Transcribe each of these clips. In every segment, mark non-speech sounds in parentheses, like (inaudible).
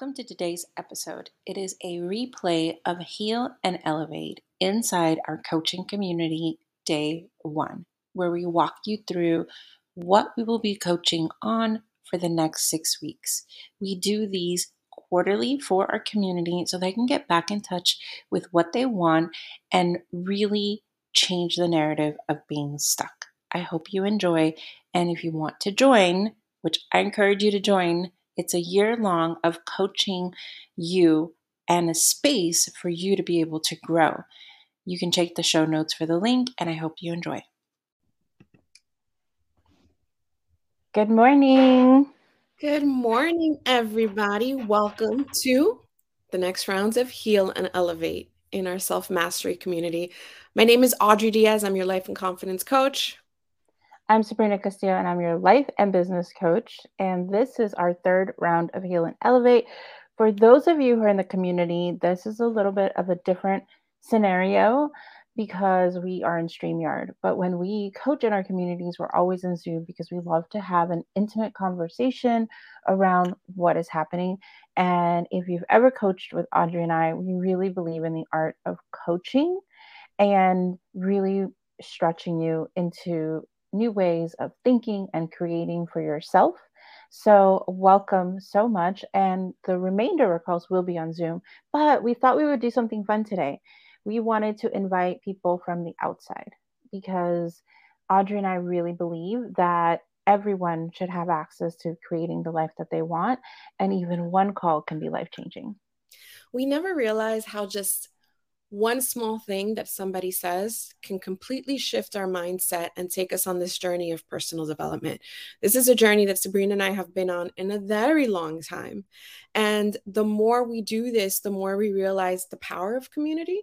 Welcome to today's episode. It is a replay of Heal and Elevate inside our coaching community, day one, where we walk you through what we will be coaching on for the next six weeks. We do these quarterly for our community so they can get back in touch with what they want and really change the narrative of being stuck. I hope you enjoy. And if you want to join, which I encourage you to join, it's a year long of coaching you and a space for you to be able to grow. You can check the show notes for the link, and I hope you enjoy. Good morning. Good morning, everybody. Welcome to the next rounds of Heal and Elevate in our self mastery community. My name is Audrey Diaz. I'm your life and confidence coach. I'm Sabrina Castillo, and I'm your life and business coach. And this is our third round of Heal and Elevate. For those of you who are in the community, this is a little bit of a different scenario because we are in StreamYard. But when we coach in our communities, we're always in Zoom because we love to have an intimate conversation around what is happening. And if you've ever coached with Audrey and I, we really believe in the art of coaching and really stretching you into new ways of thinking and creating for yourself. So, welcome so much. And the remainder of calls will be on Zoom, but we thought we would do something fun today. We wanted to invite people from the outside because Audrey and I really believe that everyone should have access to creating the life that they want. And even one call can be life changing. We never realize how just one small thing that somebody says can completely shift our mindset and take us on this journey of personal development. This is a journey that Sabrina and I have been on in a very long time. And the more we do this, the more we realize the power of community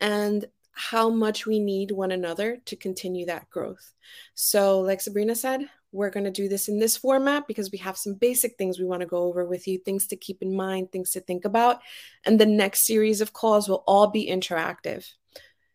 and how much we need one another to continue that growth. So, like Sabrina said, we're going to do this in this format because we have some basic things we want to go over with you, things to keep in mind, things to think about. And the next series of calls will all be interactive.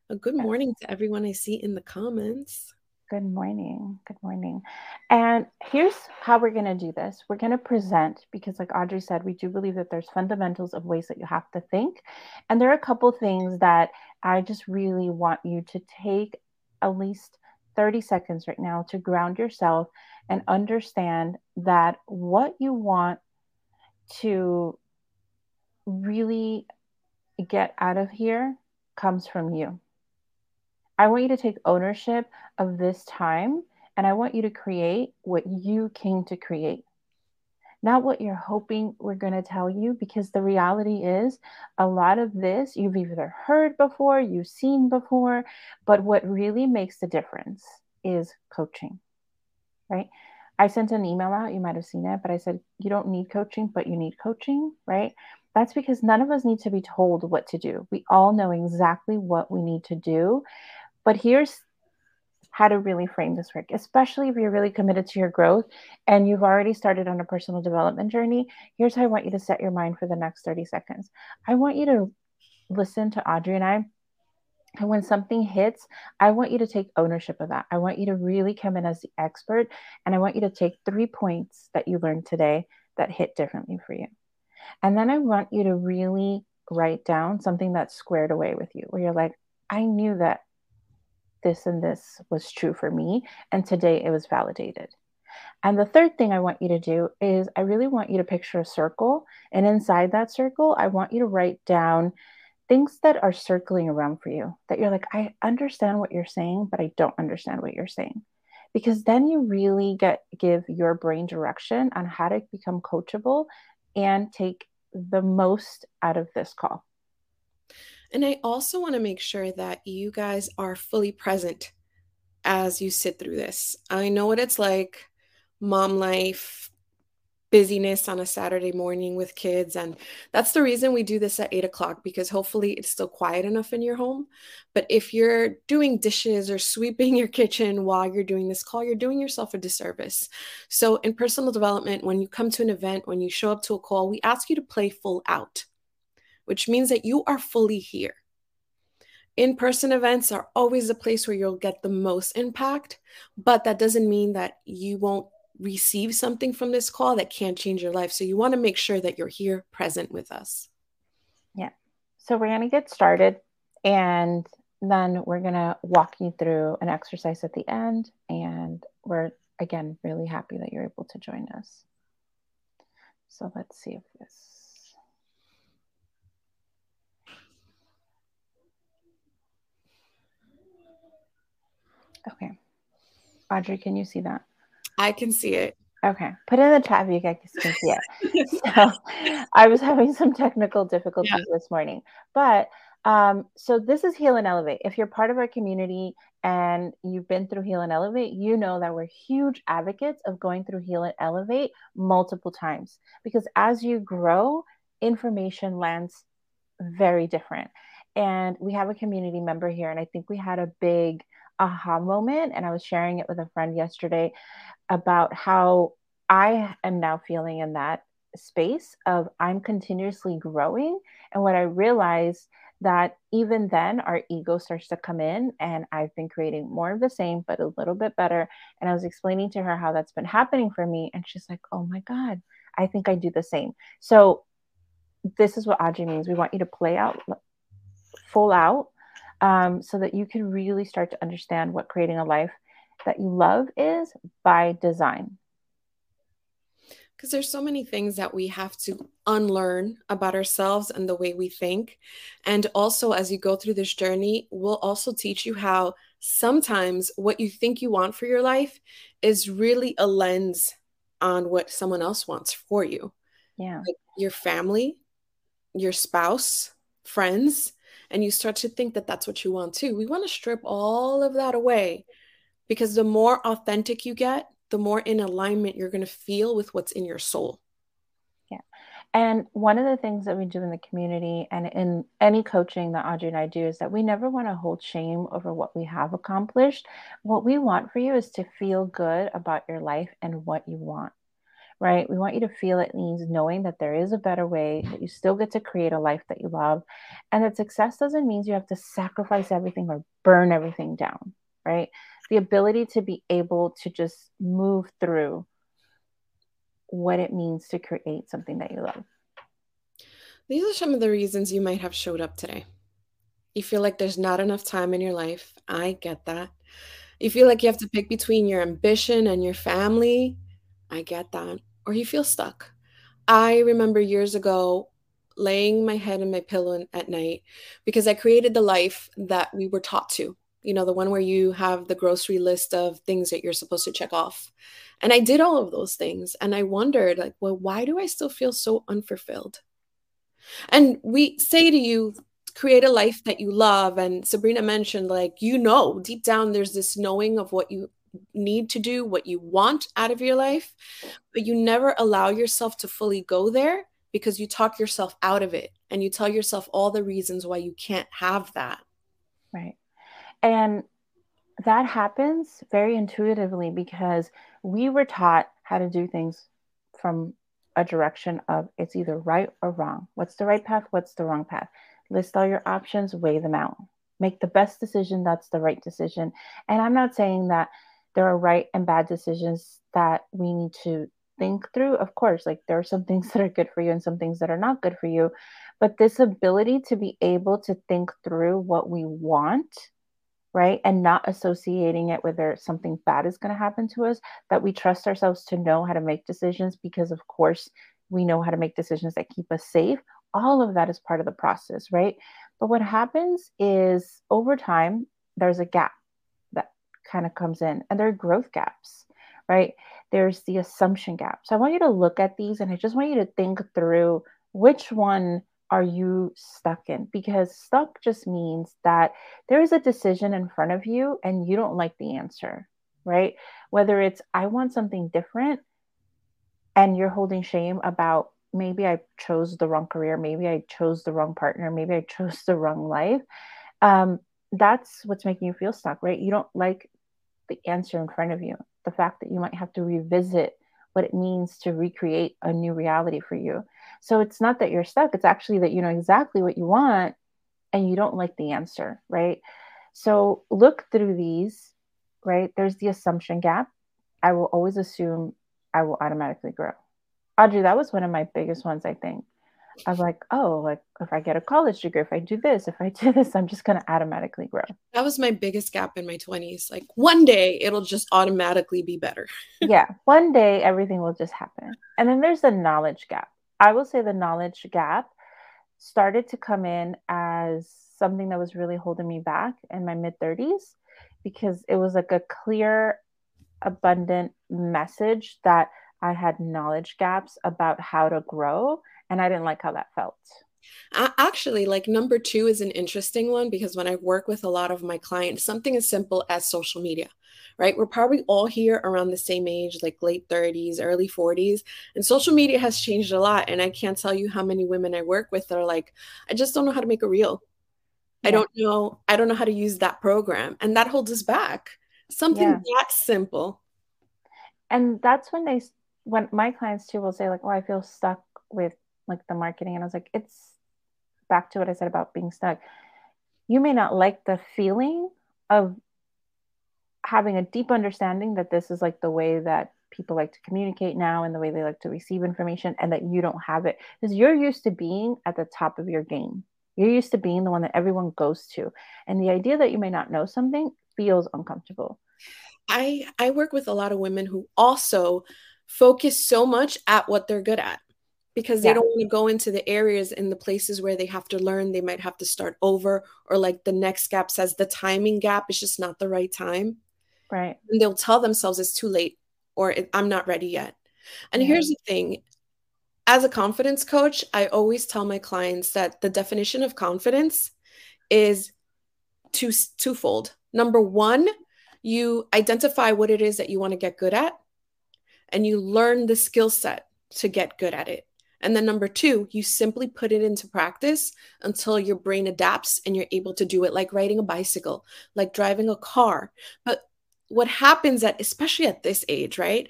A good morning to everyone I see in the comments. Good morning. Good morning. And here's how we're going to do this. We're going to present because, like Audrey said, we do believe that there's fundamentals of ways that you have to think. And there are a couple things that I just really want you to take at least 30 seconds right now to ground yourself and understand that what you want to really get out of here comes from you. I want you to take ownership of this time and I want you to create what you came to create. Not what you're hoping we're going to tell you, because the reality is a lot of this you've either heard before, you've seen before, but what really makes the difference is coaching right? I sent an email out, you might have seen it, but I said, you don't need coaching, but you need coaching, right? That's because none of us need to be told what to do. We all know exactly what we need to do. But here's how to really frame this work, especially if you're really committed to your growth and you've already started on a personal development journey. Here's how I want you to set your mind for the next 30 seconds. I want you to listen to Audrey and I and when something hits, I want you to take ownership of that. I want you to really come in as the expert. And I want you to take three points that you learned today that hit differently for you. And then I want you to really write down something that's squared away with you, where you're like, I knew that this and this was true for me. And today it was validated. And the third thing I want you to do is I really want you to picture a circle. And inside that circle, I want you to write down things that are circling around for you that you're like, I understand what you're saying, but I don't understand what you're saying. Because then you really get give your brain direction on how to become coachable and take the most out of this call. And I also want to make sure that you guys are fully present as you sit through this. I know what it's like, mom life, busyness on a Saturday morning with kids. And that's the reason we do this at eight o'clock because hopefully it's still quiet enough in your home. But if you're doing dishes or sweeping (laughs) your kitchen while you're doing this call, you're doing yourself a disservice. So, in personal development, when you come to an event, when you show up to a call, we ask you to play full out, which means that you are fully here. In person events are always a place where you'll get the most impact, but that doesn't mean that you won't receive something from this call that can change your life. So you want to make sure that you're here present with us. Yeah. So we're going to get started and then we're going to walk you through an exercise at the end. And we're, again, really happy that you're able to join us. So let's see if this. Okay. Audrey, can you see that? I can see it. Okay. Put in the chat if you guys can see it. (laughs) so I was having some technical difficulties yeah. this morning. But um, so this is Heal and Elevate. If you're part of our community and you've been through Heal and Elevate, you know that we're huge advocates of going through Heal and Elevate multiple times because as you grow, information lands very different. And we have a community member here, and I think we had a big aha moment. And I was sharing it with a friend yesterday about how I am now feeling in that space of I'm continuously growing. And what I realized that even then our ego starts to come in and I've been creating more of the same, but a little bit better. And I was explaining to her how that's been happening for me. And she's like, oh my God, I think I do the same. So this is what Audrey means. We want you to play out full out um, so that you can really start to understand what creating a life that you love is by design because there's so many things that we have to unlearn about ourselves and the way we think. And also, as you go through this journey, we'll also teach you how sometimes what you think you want for your life is really a lens on what someone else wants for you. Yeah. Like your family, your spouse, friends, and you start to think that that's what you want too. We want to strip all of that away because the more authentic you get, the more in alignment you're going to feel with what's in your soul. Yeah. And one of the things that we do in the community and in any coaching that Audrey and I do is that we never want to hold shame over what we have accomplished. What we want for you is to feel good about your life and what you want, right? We want you to feel at ease knowing that there is a better way, that you still get to create a life that you love, and that success doesn't mean you have to sacrifice everything or burn everything down, right? the ability to be able to just move through what it means to create something that you love. These are some of the reasons you might have showed up today. You feel like there's not enough time in your life. I get that. You feel like you have to pick between your ambition and your family. I get that. Or you feel stuck. I remember years ago laying my head in my pillow at night because I created the life that we were taught to you know, the one where you have the grocery list of things that you're supposed to check off. And I did all of those things. And I wondered, like, well, why do I still feel so unfulfilled? And we say to you, create a life that you love. And Sabrina mentioned, like, you know, deep down, there's this knowing of what you need to do, what you want out of your life, but you never allow yourself to fully go there because you talk yourself out of it and you tell yourself all the reasons why you can't have that. Right. And that happens very intuitively because we were taught how to do things from a direction of it's either right or wrong. What's the right path? What's the wrong path? List all your options, weigh them out. Make the best decision that's the right decision. And I'm not saying that there are right and bad decisions that we need to think through. Of course, like there are some things that are good for you and some things that are not good for you. But this ability to be able to think through what we want right? And not associating it whether something bad is going to happen to us, that we trust ourselves to know how to make decisions because, of course, we know how to make decisions that keep us safe. All of that is part of the process, right? But what happens is over time, there's a gap kind of comes in, and there are growth gaps, right? There's the assumption gap. So I want you to look at these and I just want you to think through which one are you stuck in? Because stuck just means that there is a decision in front of you and you don't like the answer, right? Whether it's, I want something different and you're holding shame about maybe I chose the wrong career, maybe I chose the wrong partner, maybe I (laughs) chose the wrong life. Um, that's what's making you feel stuck, right? You don't like the answer in front of you. The fact that you might have to revisit what it means to recreate a new reality for you. So it's not that you're stuck, it's actually that you know exactly what you want and you don't like the answer, right? So look through these, right? There's the assumption gap. I will always assume I will automatically grow. Audrey, that was one of my biggest ones, I think. I was like, oh, like if I get a college degree, if I do this, if I do (laughs) this, I'm just going to automatically grow. That was my biggest gap in my 20s. Like one day it'll just automatically be better. (laughs) yeah. One day everything will just happen. And then there's the knowledge gap. I will say the knowledge gap started to come in as something that was really holding me back in my mid 30s because it was like a clear, abundant message that I had knowledge gaps about how to grow. And I didn't like how that felt. Actually, like number two is an interesting one because when I work with a lot of my clients, something as simple as social media, right? We're probably all here around the same age, like late 30s, early 40s. And social media has changed a lot. And I can't tell you how many women I work with that are like, I just don't know how to make a reel. Yeah. I don't know. I don't know how to use that program. And that holds us back. Something yeah. that simple. And that's when they when my clients too will say like, "Oh, I feel stuck with like the marketing," and I was like, "It's back to what I said about being stuck. You may not like the feeling of having a deep understanding that this is like the way that people like to communicate now and the way they like to receive information and that you don't have it. Because you're used to being at the top of your game. You're used to being the one that everyone goes to. And the idea that you may not know something feels uncomfortable. I i work with a lot of women who also focus so much at what they're good at because they yeah. don't want to go into the areas and the places where they have to learn they might have to start over or like the next gap says the timing gap is just not the right time right and they'll tell themselves it's too late or i'm not ready yet and yeah. here's the thing as a confidence coach i always tell my clients that the definition of confidence is two twofold number one you identify what it is that you want to get good at and you learn the skill set to get good at it. And then number two, you simply put it into practice until your brain adapts and you're able to do it, like riding a bicycle, like driving a car. But what happens at, especially at this age, right?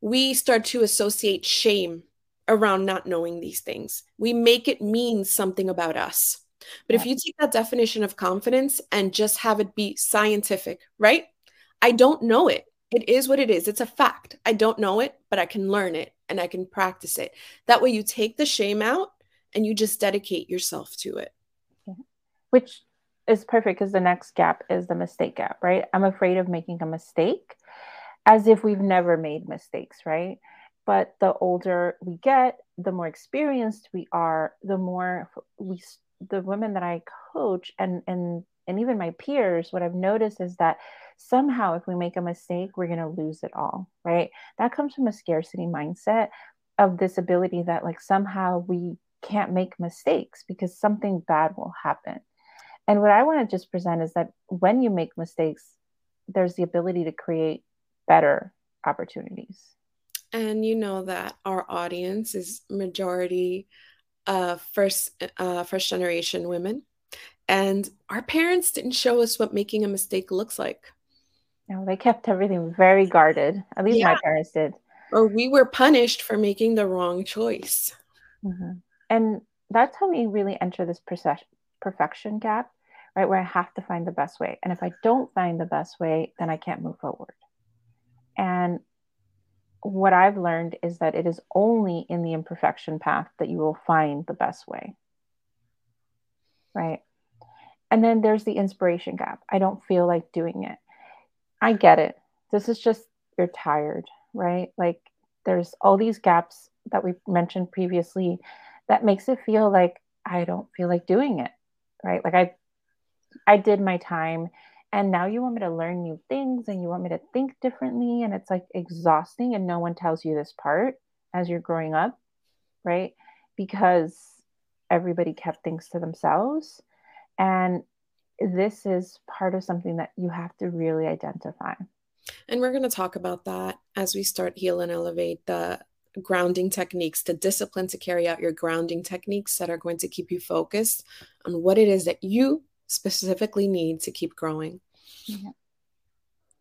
We start to associate shame around not knowing these things. We make it mean something about us. But yeah. if you take that definition of confidence and just have it be scientific, right? I don't know it. It is what it is. It's a fact. I don't know it, but I can learn it and I can practice it. That way, you take the shame out and you just dedicate yourself to it. Yeah. Which is perfect because the next gap is the mistake gap, right? I'm afraid of making a mistake as if we've never made mistakes, right? But the older we get, the more experienced we are, the more we, the women that I coach and, and, and even my peers, what I've noticed is that somehow if we make a mistake we're going to lose it all right? That comes from a scarcity mindset of this ability that like somehow we can't make mistakes because something bad will happen. And what i want to just present is that when you make mistakes there's the ability to create better opportunities. And you know that our audience is majority uh, first uh, first generation women and our parents didn't show us what making a mistake looks like no, they kept everything very guarded. At least yeah. my parents did. Or we were punished for making the wrong choice. Mm-hmm. And that's how we really enter this perfection gap, right? Where I have to find the best way. And if I don't find the best way, then I can't move forward. And what I've learned is that it is only in the imperfection path that you will find the best way. Right. And then there's the inspiration gap. I don't feel like doing it. I get it. This is just you're tired, right? Like there's all these gaps that we mentioned previously that makes it feel like I don't feel like doing it, right? Like I I did my time and now you want me to learn new things and you want me to think differently and it's like exhausting and no one tells you this part as you're growing up, right? Because everybody kept things to themselves and this is part of something that you have to really identify. And we're going to talk about that as we start heal and elevate the grounding techniques, the discipline to carry out your grounding techniques that are going to keep you focused on what it is that you specifically need to keep growing. Yeah.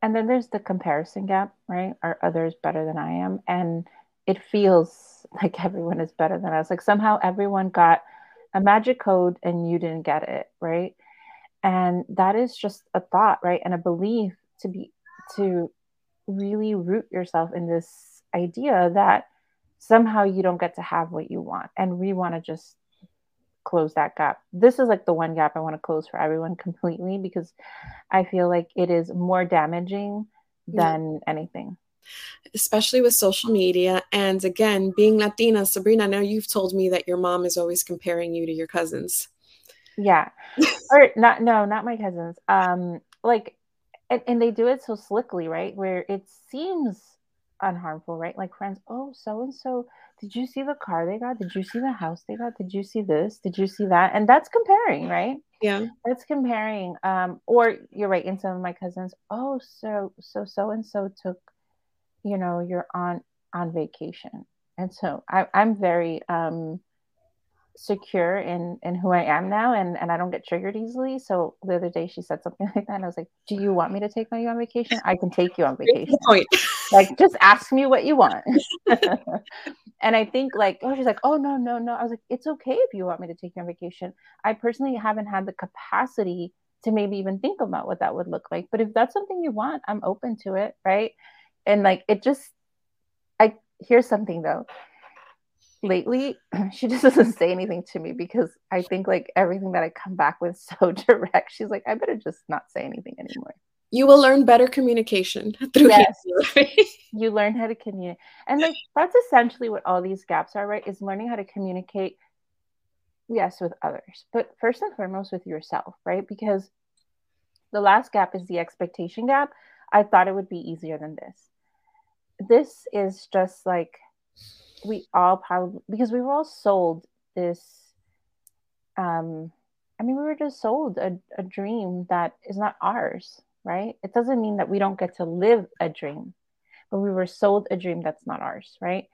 And then there's the comparison gap, right? Are others better than I am? And it feels (laughs) like everyone is better than us. Like somehow everyone got a magic code and you didn't get it, right? and that is just a thought right and a belief to be to really root yourself in this idea that somehow you don't get to have what you want. And we want to just close that gap. This is like the one gap I want to close for everyone completely because I feel like it is more damaging than yeah. anything. Especially with social media. And again, being Latina, Sabrina, I know you've told me that your mom is always comparing you to your cousins. Yeah. (laughs) or not, no, not my cousins. Um, like, and, and they do it so slickly, right? Where it seems unharmful, right? Like friends, oh, so and so, did you see the car they got? Did you see the house they got? Did you see this? Did you see that? And that's comparing, right? Yeah. That's comparing. Um, or you're right, in some of my cousins, oh, so so so and so took, you know, your aunt on on vacation. And so I, I'm very um secure in in who I am now and and I don't get triggered easily. So the other day she said something (laughs) like that and I was like, "Do you want me to take you on vacation? I can take you on vacation." (laughs) like just ask me what you want. (laughs) and I think like oh she's like, "Oh no, no, no." I was like, "It's okay if you want me to take you on vacation." I personally haven't had the capacity to maybe even think about what that would look like. But if that's something you want, I'm open to it, right? And like it just I here's something though lately (clears throat) she just (laughs) doesn't say anything to me because I think like everything that I come back with (laughs) so direct. She's like, I better just not say anything anymore. You will learn better communication (laughs) through yes. you learn how to communicate. And like that's essentially what all these gaps are, right? Is learning how to communicate, yes, with others, but first and foremost with yourself, right? Because the last gap is the expectation gap. I thought it would be easier than this. This is just like we all probably because we were all sold this um i mean we were just sold a, a dream that is not ours right? It doesn't mean that we don't get to live a dream but we were sold a dream that's not ours right?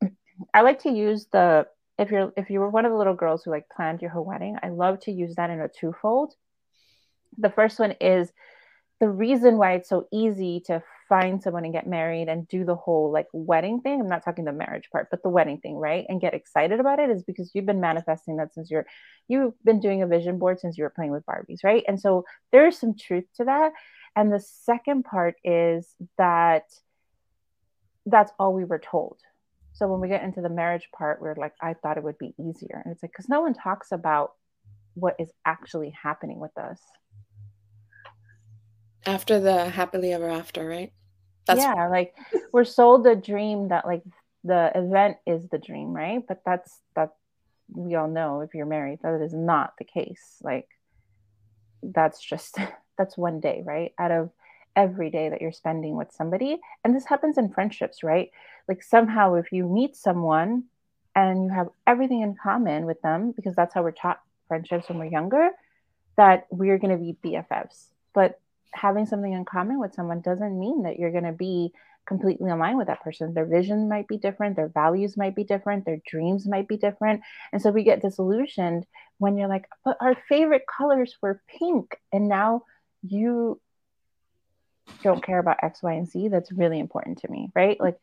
(clears throat) I like to use the if you're if you were one of the little girls who like planned your whole wedding i love to use that in a twofold. The first one is the reason why it's so easy to find someone and get married and do the whole like wedding thing i'm not talking the marriage part but the wedding thing right and get excited about it is because you've been manifesting that since you're you've been doing a vision board since you were playing with barbies right? And so there's some truth to that. And the second part is that that's all we were told. So when we get into the marriage part we're like i thought it would be easier. And it's like because no one talks about what is actually happening with us after the happily ever after, right? That's yeah, like we're sold a dream that like the event is the dream, right? But that's that we all know if you're married that is not the case. Like that's just (laughs) that's one day, right? Out of every day that you're spending with somebody. And this happens in friendships, right? Like somehow if you meet someone and you have everything in common with them, because that's how we're taught friendships when we're younger, that we're going to be BFFs. But having something in common with someone doesn't mean that you're going to be completely aligned with that person. Their vision might be different, their values might be different, their dreams might be different. And so we get disillusioned when you're like, but our favorite colors were pink. And now you don't care about X, Y, and Z. That's really important to me, right? Like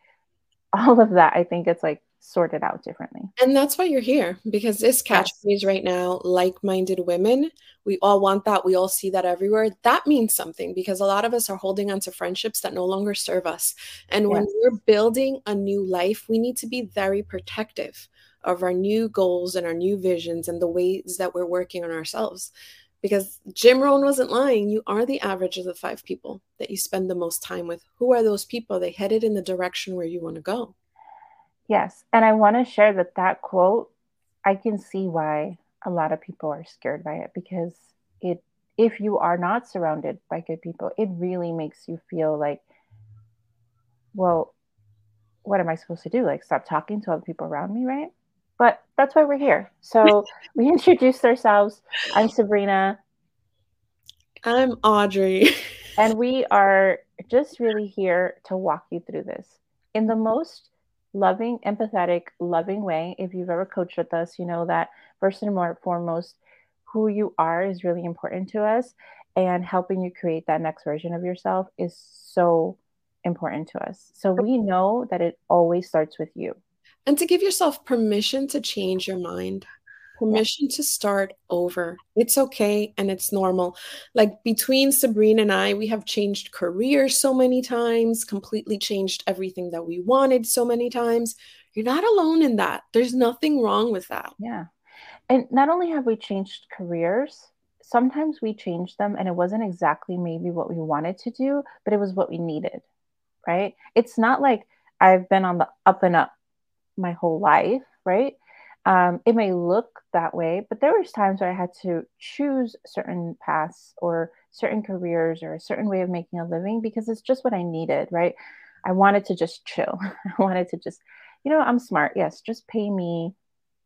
all of that, I think it's like sort it out differently. And that's why you're here because this catchphrase right now, like minded women, we all want that. We all see that everywhere. That means something because a lot of us are holding on to friendships that no longer serve us. And yes. when we're building a new life, we need to be very protective of our new goals and our new visions and the ways that we're working on ourselves. Because Jim Rohn wasn't lying. You are the average of the five people that you spend the most time with. Who are those people? They headed in the direction where you want to go. Yes. And I want to share that that quote, I can see why a lot of people are scared by it because it, if you are not surrounded by good people, it really makes you feel like, well, what am I supposed to do? Like, stop talking to other people around me, right? But that's why we're here. So (laughs) we introduced ourselves. I'm Sabrina. I'm Audrey. and we are just really here to walk you through this in the most loving, empathetic, loving way. If you've ever coached with us, you know that first and foremost, who you are is really important to us. And helping you create that next version of yourself is so important to us. So we know that it always starts with you. And to give yourself permission to change your mind. Permission yeah. to start over. It's okay and it's normal. Like between Sabrina and I, we have changed careers so many times, completely changed everything that we wanted so many times. You're not alone in that. There's nothing wrong with that. Yeah. And not only have we changed careers, sometimes we changed them and it wasn't exactly maybe what we wanted to do, but it was what we needed. Right. It's not like I've been on the up and up my whole life, right? Um, it may look that way, but there was times where I had to choose certain paths or certain careers or a certain way of making a living because it's just what I needed, right? I wanted to just chill. (laughs) I wanted to just, you know, I'm smart. Yes, just pay me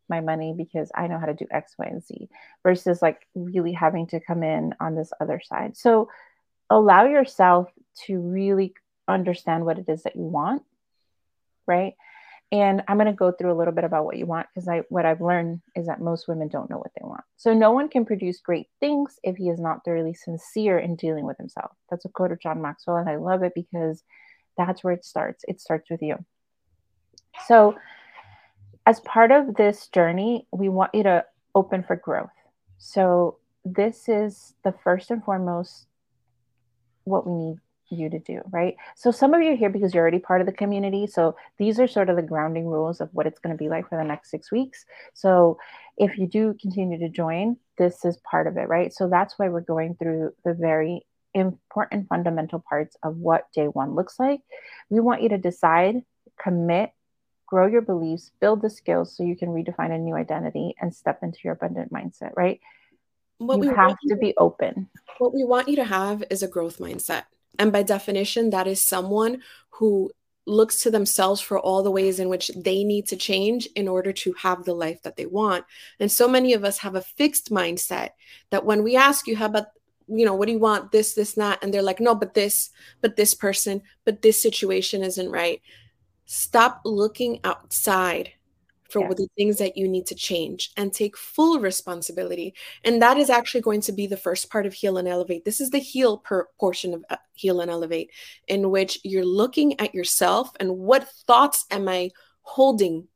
my money because I know how to do X, Y, and Z versus like really having to come in on this other side. So allow yourself to really understand what it is that you want, right? And I'm going to go through a little bit about what you want because I what I've learned is that most women don't know what they want. So no one can produce great things if he is not thoroughly sincere in dealing with himself. That's a quote of John Maxwell and I love it because that's where it starts. It starts with you. So as part of this journey, we want you to open for growth. So this is the first and foremost what we need you to do, right? So some of you are here because you're already part of the community. So these are sort of the grounding rules of what it's going to be like for the next six weeks. So if you do continue to join, this is part of it, right? So that's why we're going through the very important fundamental parts of what day one looks like. We want you to decide, commit, grow your beliefs, build the skills so you can redefine a new identity and step into your abundant mindset, right? What you have to be open. What we want you to have is a growth mindset and by definition, that is someone who looks to themselves for all the ways in which they need to change in order to have the life that they want. And so many of us have a fixed mindset that when we ask you, how about, you know, what do you want? This, this, that. And they're like, no, but this, but this person, but this situation isn't right. Stop looking outside for yeah. the things that you need to change and take full responsibility. And that is actually going to be the first part of Heal and Elevate. This is the heal per portion of uh, Heal and Elevate, in which you're looking at yourself and what thoughts am I holding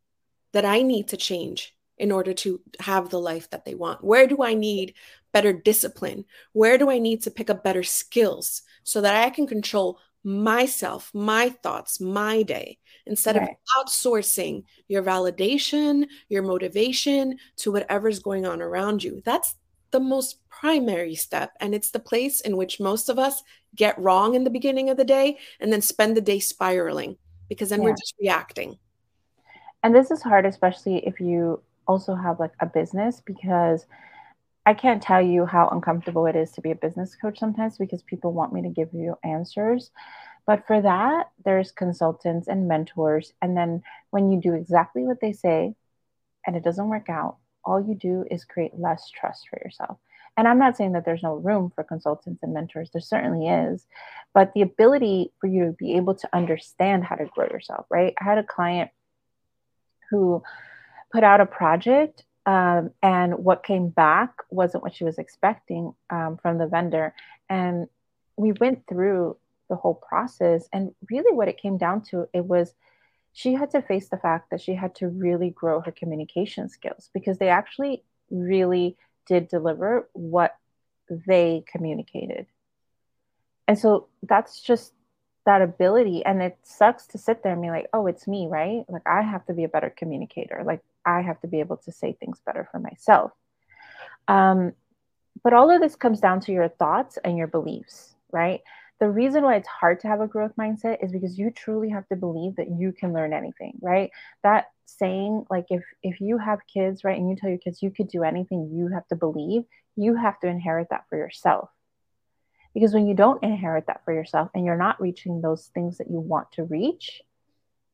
that I need to change in order to have the life that they want? Where do I need better discipline? Where do I need to pick up better skills so that I can control myself, my thoughts, my day, instead right. of outsourcing your validation, your motivation to whatever's going on around you. That's the most primary step. And it's the place in which most of us get wrong in the beginning of the day and then spend the day spiraling because then yeah. we're just reacting. And this is hard, especially if you also have like a business because I can't tell you how uncomfortable it is to be a business coach sometimes because people want me to give you answers. But for that, there's consultants and mentors. And then when you do exactly what they say and it doesn't work out, all you do is create less trust for yourself. And I'm not saying that there's no room for consultants and mentors, there certainly is. But the ability for you to be able to understand how to grow yourself, right? I had a client who put out a project um, and what came back wasn't what she was expecting um, from the vendor. And we went through the whole process, and really, what it came down to it was she had to face the fact that she had to really grow her communication skills because they actually really did deliver what they communicated. And so that's just that ability. And it sucks to sit there and be like, oh, it's me, right? Like, I have to be a better communicator. Like, I have to be able to say things better for myself. Um, but all of this comes down to your thoughts and your beliefs, right? The reason why it's hard to have a growth mindset is because you truly have to believe that you can learn anything, right? That saying, like if if you have kids, right, and you tell your kids you could do anything, you have to believe, you have to inherit that for yourself. Because when you don't inherit that for yourself and you're not reaching those things that you want to reach,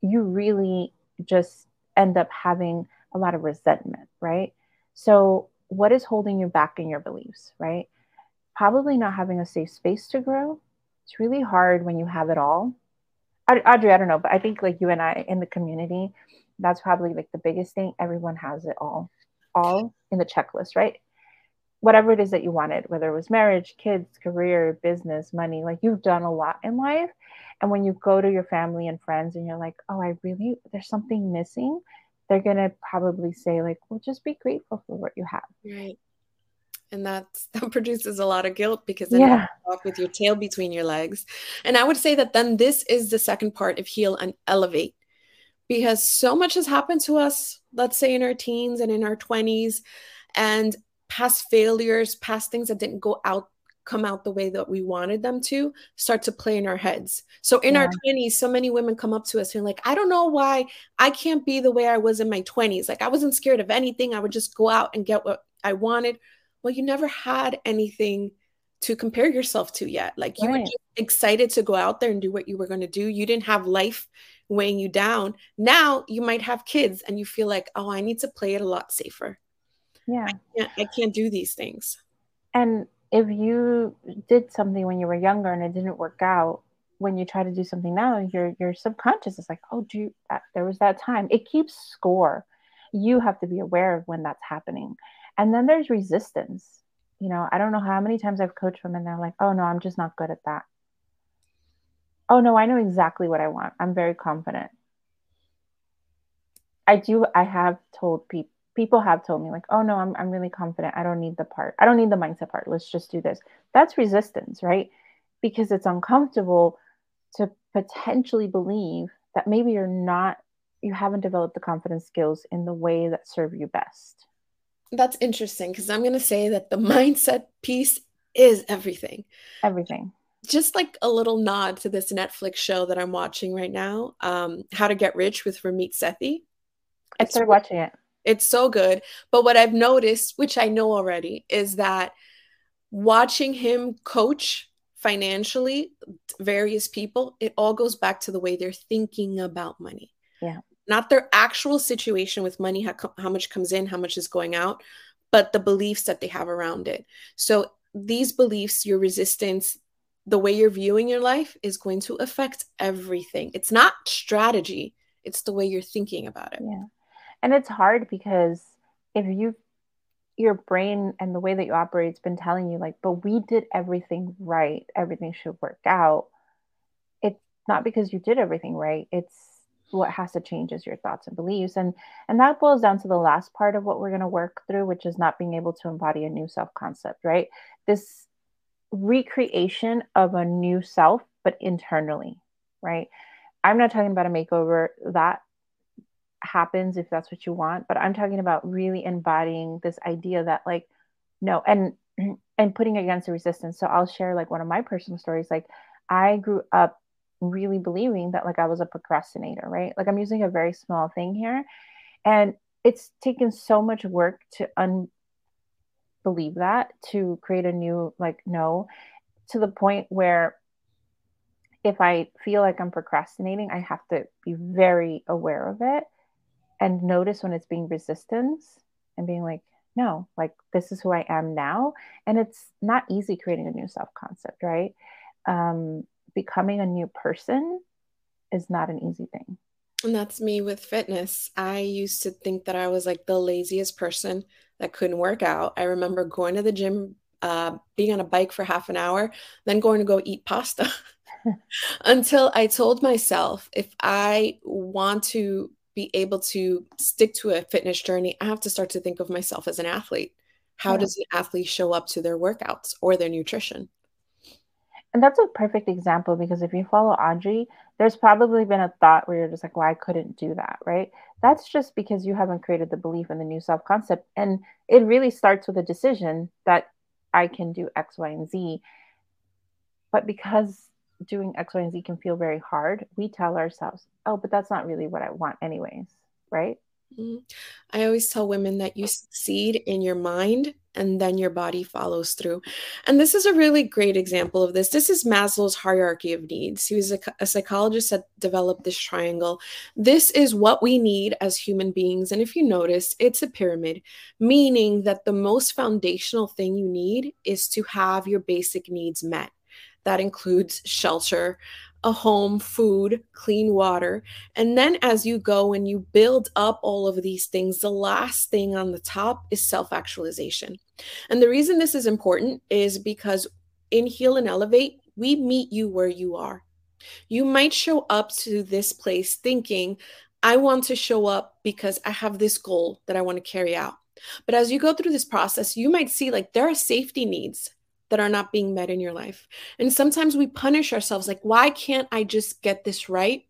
you really just end up having a lot of resentment, right? So, what is holding you back in your beliefs, right? Probably not having a safe space to grow. It's really hard when you have it all. Audrey, I don't know, but I think like you and I in the community, that's probably like the biggest thing. Everyone has it all, all in the checklist, right? Whatever it is that you wanted, whether it was marriage, kids, career, business, money, like you've done a lot in life. And when you go to your family and friends and you're like, oh, I really, there's something missing, they're going to probably say like well just be grateful for what you have right and that (laughs) that produces a lot of guilt because then yeah. you walk with your tail between your legs and i would say that then this is the second part of heal and elevate because so much has happened to us let's say in our teens and in our 20s and past failures past things that didn't go out come out the way that we wanted them to start to play in our heads. So in yeah. our 20s, so many women come up to us and like, I don't know why I can't be the way I was in my 20s. Like I wasn't scared of anything. I would just go out and get what I wanted. Well, you never had anything to compare yourself to yet. Like you right. were just excited to go out there and do what you were going to do. You didn't have life weighing you down. Now you might have kids and you feel like, oh, I need to play it a lot safer. Yeah. I can't, I can't do these things. And if you did something when you were younger and it didn't work out, when you try to do something now, your your subconscious is like, oh, do that, there was that time. It keeps score. You have to be aware of when that's happening. And then there's resistance. You know, I don't know how many times I've coached women, they're like, oh no, I'm just not good at that. Oh no, I know exactly what I want. I'm very confident. I do, I have told people people have told me like oh no I'm, I'm really confident i don't need the part i don't need the mindset part let's just do this that's resistance right because it's uncomfortable to potentially believe that maybe you're not you haven't developed the confidence skills in the way that serve you best that's interesting because i'm going to say that the (laughs) mindset piece is everything everything just like a little nod to this netflix show that i'm watching right now um, how to get rich with ramit sethi i started watching it it's so good. But what I've noticed, which I know already, is that watching him coach financially various people, it all goes back to the way they're thinking about money. Yeah. Not their actual situation with money, how, how much comes in, how much is going out, but the beliefs that they have around it. So these beliefs, your resistance, the way you're viewing your life is going to affect everything. It's not strategy, it's the way you're thinking about it. Yeah and it's hard because if you your brain and the way that you operate has been telling you like but we did everything right everything should work out it's not because you did everything right it's what has to change is your thoughts and beliefs. And and that boils down to the last part of what we're going to work through which is not being able to embody a new self concept right? This recreation of a new self but internally right? I'm not talking about a makeover. That happens if that's what you want but i'm talking about really embodying this idea that like no and (clears throat) and putting against the resistance. So i'll share like one of my personal stories. Like i grew up really believing that like i was a procrastinator right? Like i'm using a very small thing here and it's taken so much work to unbelieve that to create a new like no to the point where if I feel like I'm procrastinating, I have to be very aware of it and notice when it's being resistance and being like no like this is who i am now and it's not easy creating a new self concept right? Um, becoming a new person is not an easy thing and that's me with fitness i used to think that i was like the laziest person that couldn't work out i remember going to the gym uh, being on a bike for half an hour then going to go eat pasta (laughs) until i told myself if i want to be able to stick to a fitness journey, I have to start to think of myself as an athlete. How yeah. does an athlete show up to their workouts or their nutrition? And that's a perfect example because if you follow Audrey, there's probably been a thought where you're just like, well, I couldn't do that, right? That's just because you haven't created the belief in the new self concept. And it really starts with a decision that I can do X, Y, and Z. But because doing X, Y, and Z can feel very hard, we tell ourselves, oh, but that's not really what I want, anyways, right? Mm-hmm. I always tell women that you succeed in your mind and then your body follows through. And this is a really great example of this. This is Maslow's hierarchy of needs. He was a, a, psychologist that developed this triangle. This is what we need as human beings. And if you notice, it's a pyramid, meaning that the most foundational thing you need is to have your basic needs met. That includes shelter, a home, food, clean water. And then as you go and you build up all of these things, the last thing on the top is self actualization. And the reason this is important is because in Heal and Elevate, we meet you where you are. You might show up to this place thinking, I want to show up because I have this goal that I want to carry out. But as you go through this process, you might see like there are safety needs that are not being met in your life. And sometimes we punish ourselves like, why can't I just get this right?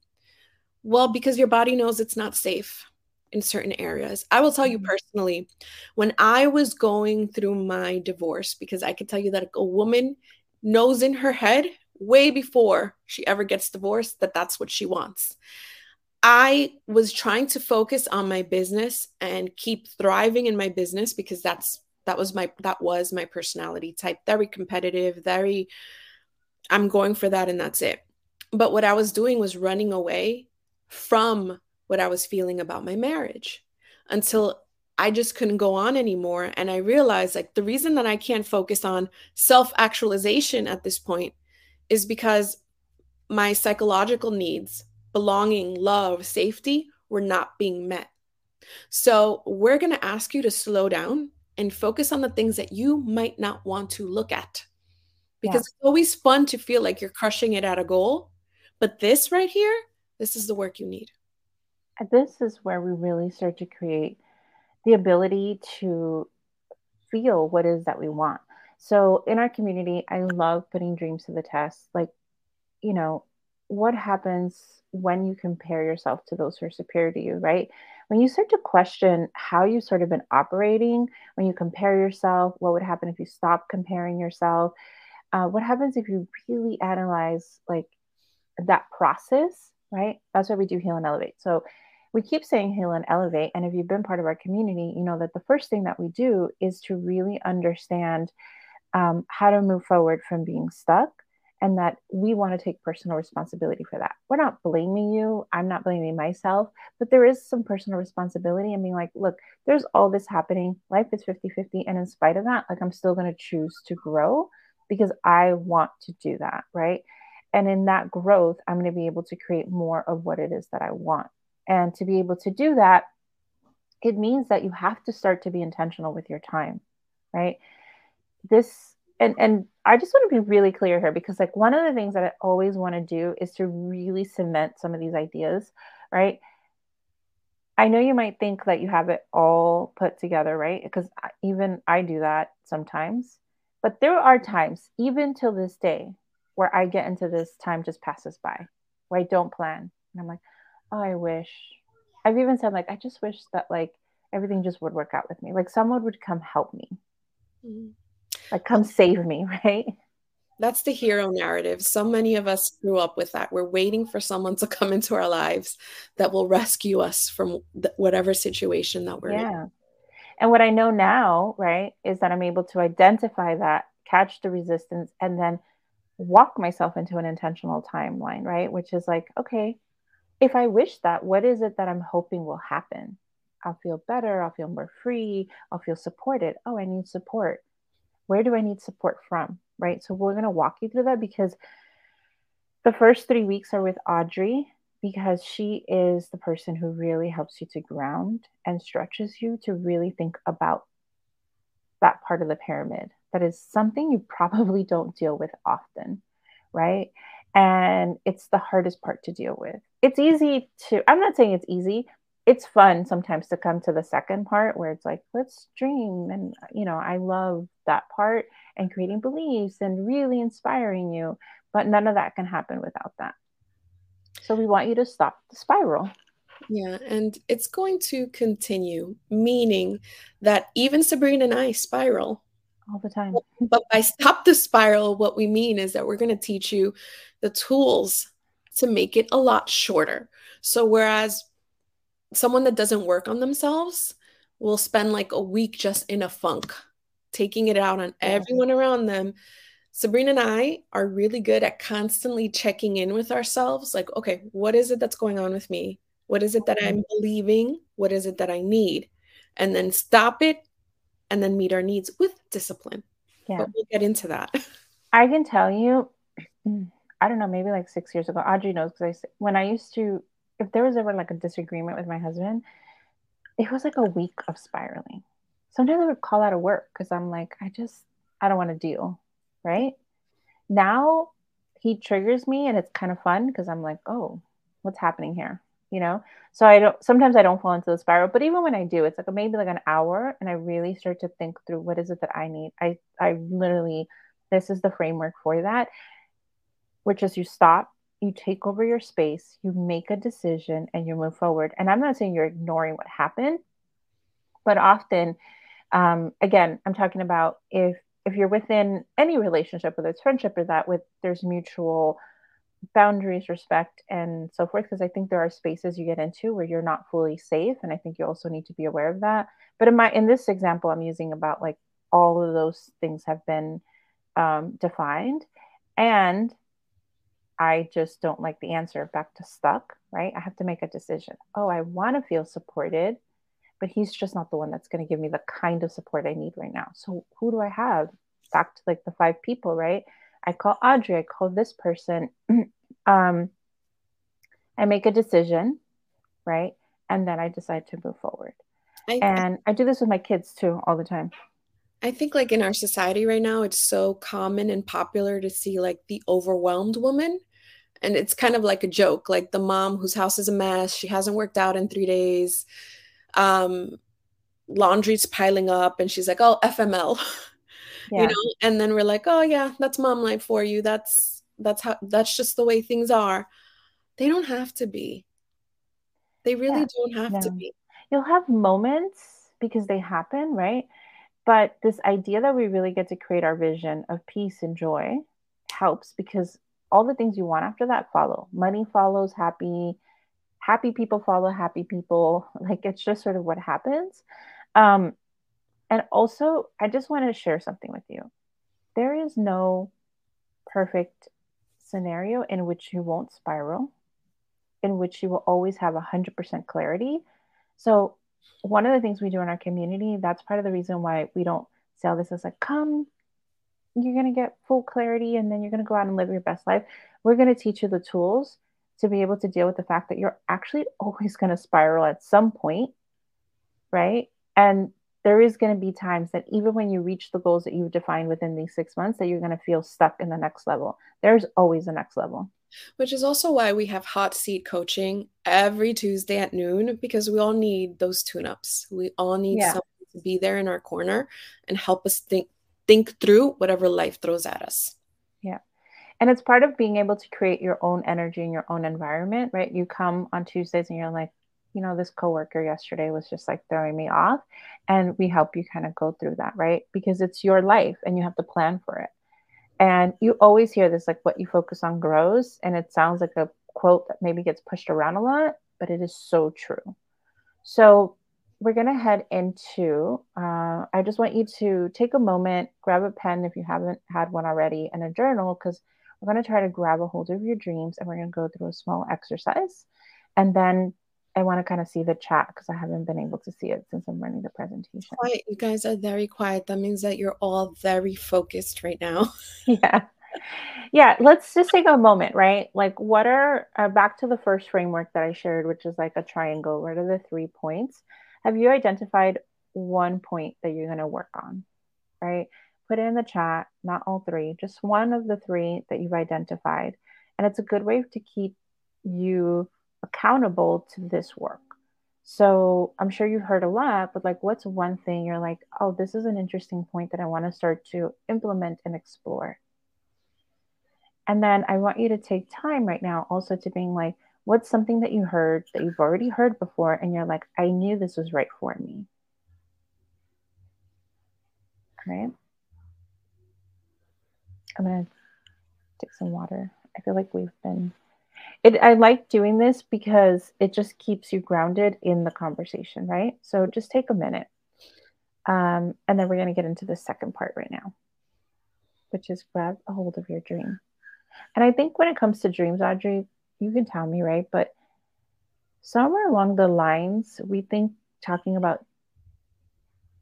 Well, because your body knows it's not safe in certain areas. I will tell you mm-hmm. personally, when I was going through my divorce, because I can tell you that a woman knows in her head way before she ever gets divorced that that's what she wants. I was trying to focus on my business and keep thriving in my business because that's that was my that was my personality type very competitive very I'm going for that and that's it. But what I was doing was running away from what I was feeling about my marriage until I just couldn't go on anymore and I realized like the reason that I can't focus on self-actualization at this point is because my psychological needs belonging, love, safety were not being met. So, we're going to ask you to slow down and focus on the things that you might not want to look at. Because yeah. it's always fun to feel like you're crushing it at a goal. But this right here, this is the work you need. This is where we really start to create the ability to feel what is that we want. So in our community, I love putting dreams to the test. Like, you know, what happens when you compare yourself to those who are superior to you, right? When you start to question how you've sort of been operating, when you compare yourself, what would happen if you stop comparing yourself? Uh, what happens if you really analyze like that process, right? That's why we do heal and elevate. So we keep saying heal and elevate. And if you've been part of our community, you know that the first thing that we do is to really understand um, how to move forward from being stuck and that we want to take personal responsibility for that. We're not blaming you. I'm not blaming myself, but there is some personal responsibility and being like, look, there's all this happening. Life is 50 50. And in spite of that, like I'm still going to choose to grow because I want to do that. Right. And in that growth, I'm going to be able to create more of what it is that I want. And to be able to do that, it means that you have to start to be intentional with your time. Right. This and and I just want to be really clear here because like one of the things that I always want to do is to really cement some of these ideas, right? I know you might think that you have it all put together, right? Because even I do that sometimes. But there are times, even till this day, where I get into this time just passes by, where I don't plan. And I'm like, oh, I wish. I've even said, like, I just wish that like everything just would work out with me. Like someone would come help me. Mm-hmm like come save me (laughs) right? That's the hero narrative. So many of us grew up with that. We're waiting for someone to come into our lives that will rescue us from whatever situation that we're yeah. in and what i know now right is that i'm able to identify that catch the resistance and then walk myself into an intentional timeline right? Which is like okay if i wish that what is it that i'm hoping will happen? I'll feel better. I'll feel more free. I'll feel supported. Oh i need support where do I need support from? Right. So we're going to walk you through that because the first three weeks are with Audrey because she is the person who really helps you to ground and stretches you to really think about that part of the pyramid. That is something you (laughs) probably don't deal with often. Right. And it's the hardest part to deal with. It's easy to, I'm not saying it's easy, it's fun sometimes to come to the second part where it's like let's dream and you know i love that part and creating beliefs and really inspiring you but none of that can happen without that. So we want you to stop the spiral. Yeah and it's going to continue meaning that even sabrina and i spiral. All the time. But by stop the spiral what we mean is that we're going to teach you the tools to make it a lot shorter. So whereas someone that doesn't work on themselves will spend like a week just in a funk, taking it out on everyone around them. Sabrina and I are really good at constantly checking in with ourselves like, okay, what is it that's going on with me? What is it that mm-hmm. I'm believing? What is it that I need? And then stop it and then meet our needs with discipline. Yeah. But we'll get into that. (laughs) I can tell you, (clears throat) I don't know, maybe like six years ago, Audrey knows because I, when I used to if there was ever like a disagreement with my husband, it was like a week of spiraling. Sometimes I would call out of work because I'm like, I just, I don't want to deal. Right now, he triggers me and it's kind of fun because I'm like, oh, what's happening here? you know? So I don't sometimes I don't fall into the spiral, but even when I do, it's like maybe like an hour and I really start to think through what is it that I need. I I literally this is the framework for that, which is you stop, you take over your space, you make a decision and you move forward. And I'm not saying you're ignoring what happened, but often um, again, I'm talking about if if you're within any relationship, whether it's friendship or that, with there's mutual boundaries, respect, and so forth. Because I think there are spaces you get into where you're not fully safe, and I think you also need to be aware of that. But in my in this example, I'm using about like all of those things have been um, defined, and I just don't like the answer. Back to stuck, right? I have to make a decision. Oh, I want to feel supported but he's just not the one that's going to give me the kind of support I need right now. So who do I have? Back to like the five people, right? I call Audrey, I call this person. (clears throat) um, I make a decision, right? And then I decide to move forward. I, and I do this with my kids too all the time. I think like in our society right now, it's so common and popular to see like the overwhelmed woman. And it's kind of like a joke, like the mom whose house is a mess, she hasn't worked out in three days um, laundry's piling up and she's like, oh, FML. (laughs) Yeah. You know, and then we're like, oh yeah, that's mom life for you. That's that's how that's just the way things are. They don't have to be. They really yeah. don't have no. to be. You'll have moments because they happen, right? But this idea that we really get to create our vision of peace and joy helps because all the things you want after that follow. Money follows happy, happy people follow happy people. (laughs) Like it's just sort of what happens. Um, and also, I just want to share something with you. There is no perfect scenario in which you won't spiral, in which you will always have 100% clarity. So, one of the things we do in our community, that's part of the reason why we don't sell this as a come, you're going to get full clarity and then you're going to go out and live your best life. We're going to teach you the tools to be able to deal with the fact that you're actually (laughs) always going to spiral at some point, right? And there is going to be times that even when you reach the goals that you've defined within these six months, that you're going to feel stuck in the next level. There's always a next level. Which is also why we have hot seat coaching every Tuesday at noon because we all need those tune ups. We all need yeah. someone to be there in our corner and help us think think through whatever life throws at us. Yeah. And it's part of being able to create your own energy in your own environment, right? You come on Tuesdays and you're like, you know, this coworker yesterday was just like throwing me off. And we help you kind of go through that, right? Because it's your life and you have to plan for it. And you always hear this like, what you focus on grows. And it sounds like a quote that maybe gets pushed around a lot, but it is so true. So we're going to head into, uh, I just want you to take a moment, grab a pen if you haven't had one already, and a journal, because we're going to try to grab a hold of your dreams and we're going to go through a small exercise. And then I want to kind of see the chat because I haven't been able to see it since I'm running the presentation. Quiet. You guys are very quiet. That means that you're all very focused right now. (laughs) (laughs) yeah. Yeah. Let's just take a moment, right? Like, what are uh, back to the first framework that I shared, which is like a triangle. What are the three points? Have you identified one point that you're going to work on? Right put it in the chat, not all three, just one of the three that you've identified. And it's a good way to keep you accountable to this work. So I'm sure you've heard a lot, but like, what's one thing you're like, oh, this is an interesting point that I want to start to implement and explore? And then I want you to take time right now also to being like, what's something that you heard that you've already heard before? And you're like, I knew this was right for me. Right. I'm gonna take some water. I feel like we've been it I like doing this because it just keeps you grounded in the conversation, right? So just take a minute. Um, and then we're gonna get into the second part right now, which is grab a hold of your dream. And I think when it comes to dreams, Audrey, you can tell me, right? But somewhere along the lines, we think talking about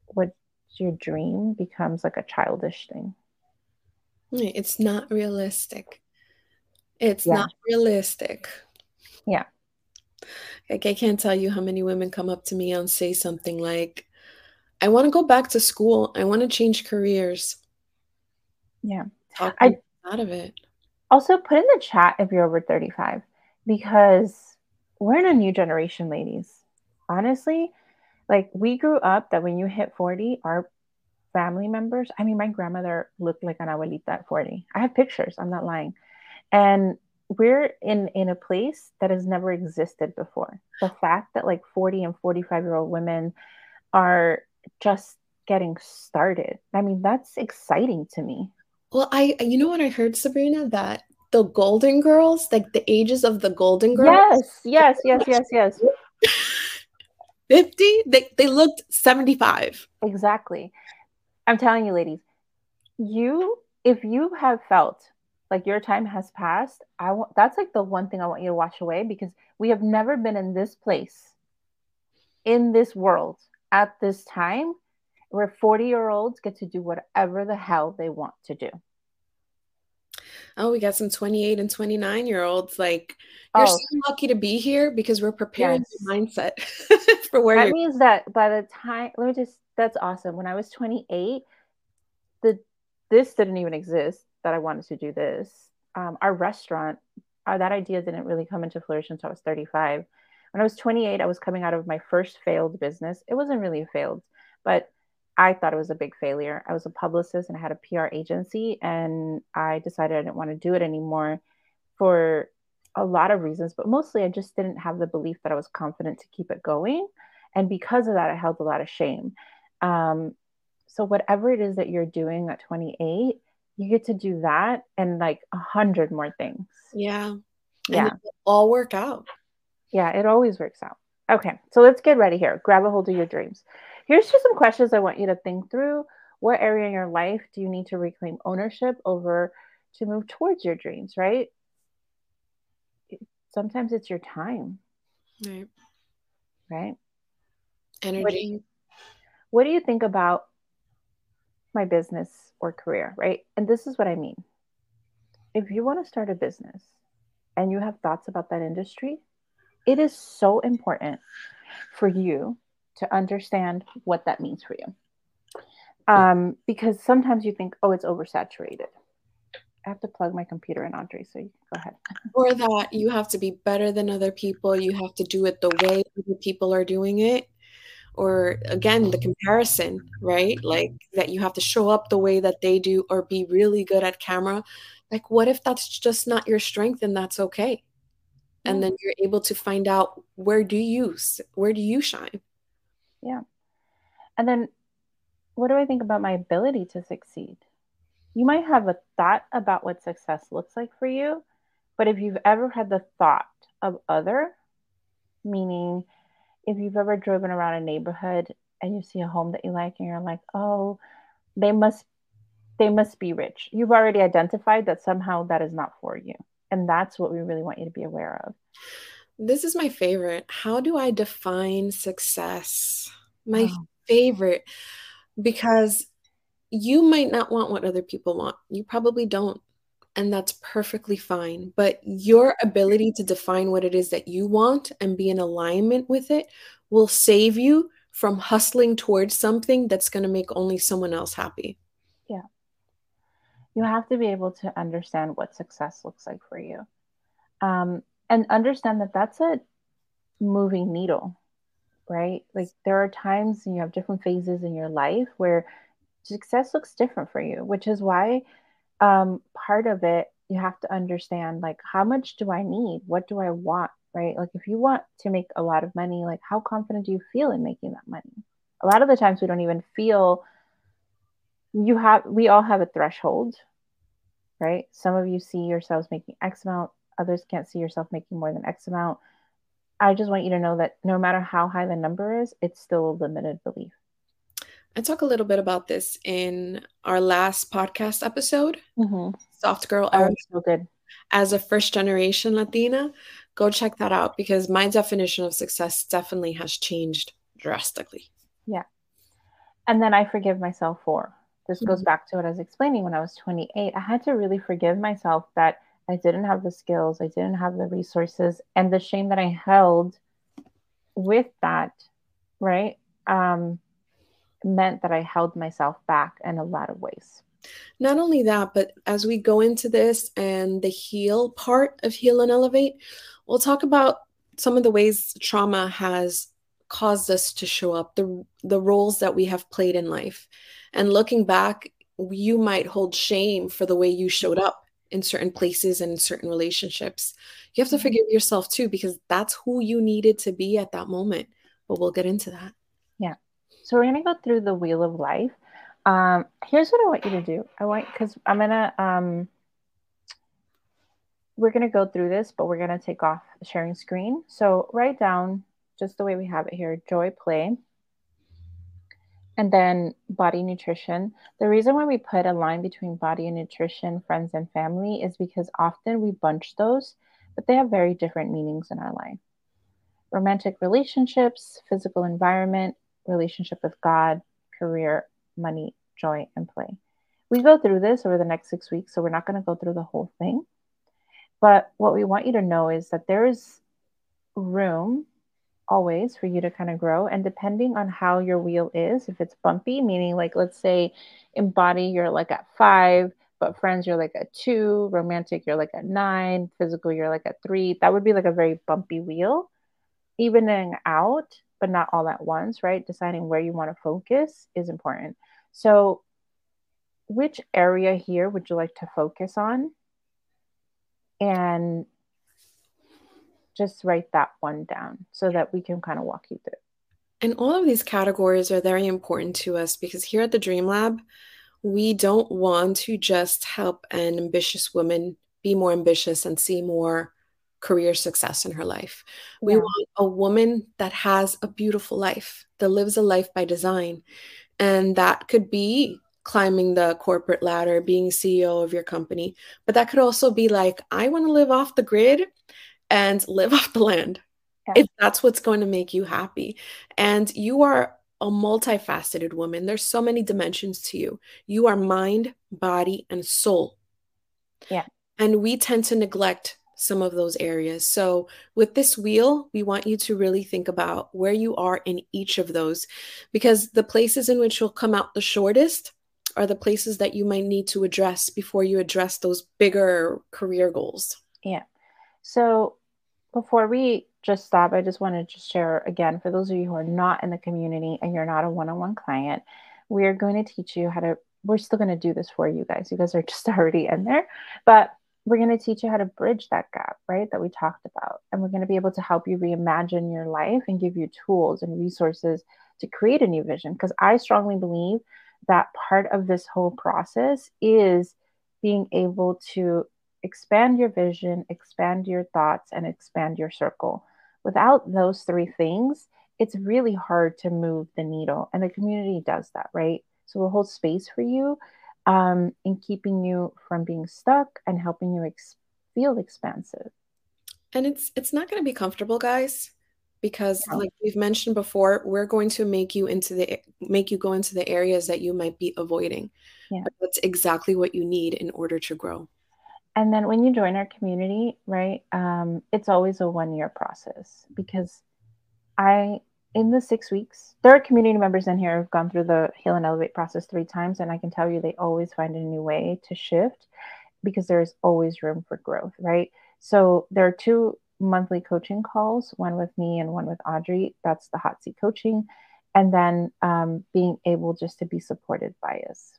what your dream becomes like a childish thing. It's not realistic. It's yeah. not realistic. Yeah. Like I can't tell you how many women come up to me and say something like, I want to go back to school. I want to change careers. Yeah. Talk I, out of it. Also put in the chat if you're over 35 because we're in a new generation, ladies. Honestly, like we grew up that when you hit 40, our family members, I mean, my grandmother looked like an abuelita at 40. I have pictures, I'm not lying. And we're in in a place that has never existed before. The fact that like 40 and 45 year old women are just getting started. I mean, that's exciting to me. Well, I you know what I heard, Sabrina, that the Golden Girls, like the ages of the Golden Girls. Yes, yes, yes, yes, yes. (laughs) 50, they, they looked 75. Exactly. I'm telling you, ladies, you, if you have felt like your time has passed, I want that's like the one thing I want you to wash away because we have never been in this place, in this world at this time where 40 year olds get to do whatever the hell they want to do oh, we got some 28 and 29 year olds. Like, you're oh. so lucky to be here because we're preparing yes. your mindset (laughs) for where that means that by the time, let me just, that's awesome. When I was 28, the this didn't even exist that I wanted to do this. Um, our restaurant, uh, that idea didn't really come into fruition until I was 35. When I was 28, I was coming out of my first failed business. It wasn't really a failed, but I thought it was a big failure. I was a publicist and I had a PR agency, and I decided I didn't want to do it anymore for a lot of reasons, but mostly I just didn't have the belief that I was confident to keep it going. And because of that, I held a lot of shame. Um, so, whatever it is that you're doing at 28, you get to do that and like a hundred more things. Yeah. Yeah. all work out. Yeah, it always works out. Okay, so let's get ready here. Grab a hold of your dreams. Here's just some questions I want you to think through. What area in your life do you need to reclaim ownership over to move towards your dreams, right? Sometimes it's your time. Right. Right. Energy. What do you, what do you think about my business or career, right? And this is what I mean. If you want to start a business and you have thoughts about that industry, it is so important for you to understand what that means for you. Um, because sometimes you think, oh, it's oversaturated. I have to plug my computer in, Audrey. So you go ahead. Or that you have to be better than other people. You have to do it the way other people are doing it. Or again, the comparison, right? Like that you have to show up the way that they do or be really good at camera. Like, what if that's just not your strength and that's okay? And then you're able to find out where do you where do you shine? Yeah. And then what do I think about my ability to succeed? You might have a thought about what success looks like for you, but if you've ever had the thought of other, meaning if you've ever driven around a neighborhood and you see a home that you like and you're like, "Oh, they must they must be rich." You've already identified that somehow that is not for you. And that's what we really want you to be aware of. This is my favorite. How do I define success? My oh. favorite because you might not want what other people want. You probably don't. And that's perfectly fine. But your ability to define what it is that you want and be in alignment with it will save you from hustling towards something that's going to make only someone else happy. Yeah. You have to be able to understand what success looks like for you. Um, and understand that that's a moving needle right? Like there are times and you have different phases in your life where success looks different for you which is why um, part of it you have to understand like how much do i need? What do i want right? Like if you want to make a lot of money like how confident do you feel in making that money? A lot of the times we don't even feel you have we all have a threshold right? Some of you see yourselves making x amount others can't see yourself making more than X amount. I just want you to know that no matter how high the number is, it's still a limited belief. I talk a little bit about this in our last podcast episode, mm-hmm. Soft Girl oh, so good. As a first generation Latina, go check that out because my definition of success definitely has changed drastically. Yeah. And then I forgive myself for this mm-hmm. goes back to what I was explaining when I was 28. I had to really forgive myself that I didn't have the skills, I didn't have the resources, and the shame that I held with that, right, um, meant that I held myself back in a lot of ways. Not only that, but as we go into this and the heal part of heal and elevate, we'll talk about some of the ways trauma has caused us to show up, the the roles that we have played in life. And looking back, you might hold shame for the way you showed up in certain places and in certain relationships. You have to mm-hmm. forgive yourself too, because that's who you needed to be at that moment. But we'll get into that. Yeah. So we're going to go through the wheel of life. Um, here's what I want you to do. I want, because I'm going to, um, we're going to go through this, but we're going to take off the sharing screen. So write down just the way we have it here joy, play, and then body nutrition. The reason why we put a line between body and nutrition, friends and family is because often we bunch those, but they have very different meanings in our life. Romantic relationships, physical environment, relationship with God, career, money, joy, and play. We go through this over the next six weeks, so we're not going to go through the whole thing. But what we want you to know is that there is room always for you to kind of grow. And depending on how your wheel is, if it's bumpy, meaning like let's say in body you're like at five, but friends you're like at two, romantic you're like at nine, physical you're like at three, that would be like a very bumpy wheel. Evening out, but not all at once, right? Deciding where you want to focus is important. So, which area here would you like to focus on? And just write that one down so that we can kind of walk you through. And all of these categories are very important to us because here at the Dream Lab, we don't want to just help an ambitious woman be more ambitious and see more career success in her life. Yeah. We want a woman that has a beautiful life, that lives a life by design. And that could be climbing the corporate ladder, being CEO of your company. But that could also be like, I want to live off the grid and live (laughs) off the land yeah. if that's what's going to make you happy. And you are a multifaceted woman. There's so many dimensions to you. You are mind, body, and soul. Yeah. And we tend to neglect some of those areas. So, with this wheel, we want you to really think about where you are in each of those because the places in which you'll come out the shortest are the places that you might need to address before you address those bigger career goals. Yeah. So before we just stop, I just want to share again for those of you who are not in the community and you're not a one on one client, we are going to teach you how to, we're still going to do this for you guys. You guys are (laughs) just already in there, but we're going to teach you how to bridge that gap, right? That we talked about. And we're going to be able to help you reimagine your life and give you tools and resources to create a new vision. Because I strongly believe that part of this whole process is being able to expand your vision, expand your thoughts, and expand your circle. Without those three things, it's really hard to move the needle. And the community does that, right? So we'll hold space for you um, in keeping you from being stuck and helping you ex- feel expansive. And it's it's not going to be comfortable, guys, because like we've mentioned before, we're going to make you into the make you go into the areas that you might be avoiding. Yeah. But that's exactly what you need in order to grow and then when you join our community right um, it's always a one year process because i in the six weeks there are community members in here who've gone through the heal and elevate process three times and i can tell you they always find a new way to shift because there's always room for growth right? So there are two monthly coaching calls one with me and one with audrey. That's the hot seat coaching. And then um, being able just to be supported by us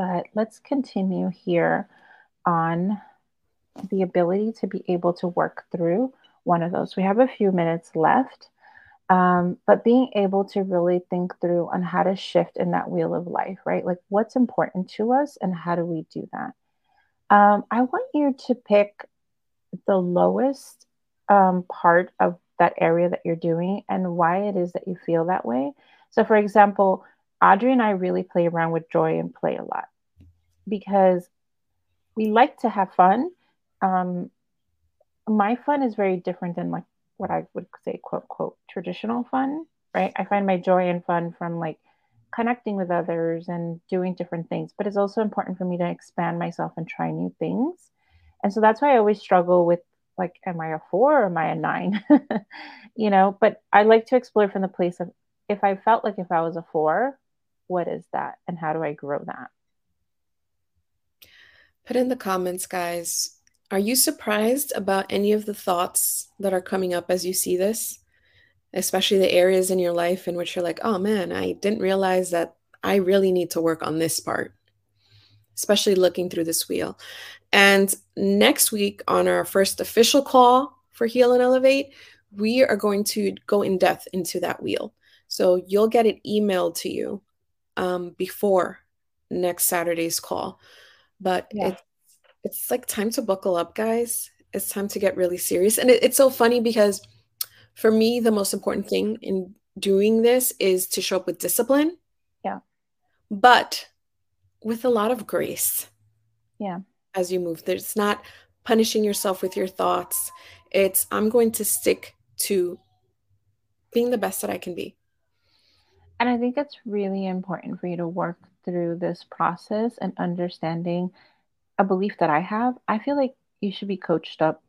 but let's continue here on the ability to be able to work through one of those. We have a few minutes left, um, but being able to really think through on how to shift in that wheel of life, right? Like what's important to us and how do we do that? Um, I want you to pick the lowest um, part of that area that you're doing and why it is that you feel that way. So, for example, Audrey and I really play around with joy and play a lot because we like to have fun. Um, my fun is very different than like what I would say, quote, quote, traditional fun, right? I find my joy and fun from like connecting with others and doing different things, but it's also important for me to expand myself and try new things. And so that's why I always struggle with like, am I a four or am I a nine? (laughs) you know, but I like to explore from the place of if I felt like if I was a four, what is that and how do I grow that? Put in the comments, guys, Are you surprised about any of the thoughts that are coming up as you see this? Especially the areas in your life in which you're like, oh man, I didn't realize that I really need to work on this part, especially looking through this wheel. And next week, on our first official call for Heal and Elevate, we are going to go in depth into that wheel. So you'll get it emailed to you um, before next Saturday's call. But yeah. it's, it's like time to buckle up, guys. It's time to get really serious. And it, it's so funny because for me, the most important thing in doing this is to show up with discipline. Yeah. But with a lot of grace. Yeah. As you move, there's not punishing yourself with your thoughts. It's, I'm going to stick to being the best that I can be. And I think it's really important for you to work through this process and understanding a belief that I have. I feel like you should be coached up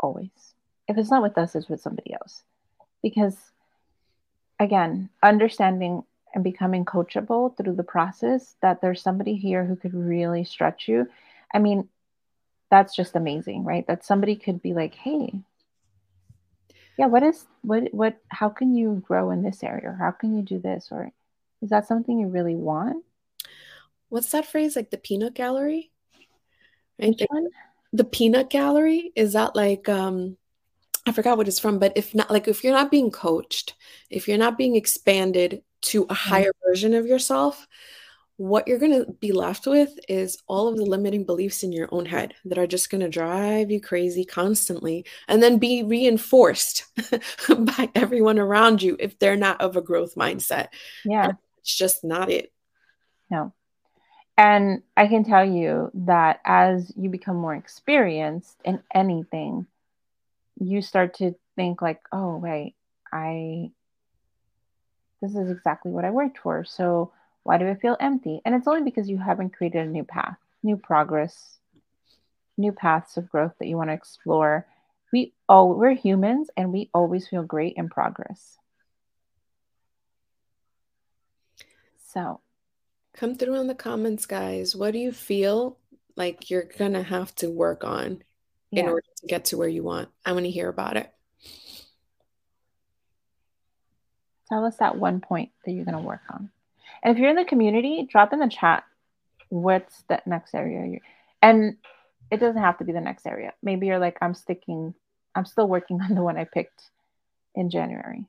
always. If it's not with us, it's with somebody else. Because again, understanding and becoming coachable through the process that there's somebody here who could really stretch you. I mean, that's just amazing, right? That somebody could be like, hey, yeah what is what what how can you grow in this area or how can you do this or is that something you really want what's that phrase like the peanut gallery right the, the peanut gallery is that like um i forgot what it's from but if not like if you're not being coached if you're not being expanded to a mm-hmm. higher mm-hmm. version of yourself what you're going to be left with is all of the limiting beliefs in your own head that are just going to drive you crazy constantly and then be reinforced (laughs) by everyone around you if they're not of a growth mindset. Yeah. And it's just not it. No. And I can tell you that as you become more experienced in anything, you start to think like, oh, wait, I, this is exactly what I worked for. So, why do I feel empty? And it's only because you haven't created a new path, new progress, new paths of growth that you want to explore. We all we're humans and we always feel great in progress. So come through in the comments, guys. What do you feel like you're gonna have to work on yeah. in order to get to where you want? I want to hear about it. Tell us that one point that you're gonna work on. And if you're in the community, drop in the chat what's the next area you and it doesn't have to be the next area. Maybe you're like, I'm sticking, I'm still working (laughs) on the one I picked in January.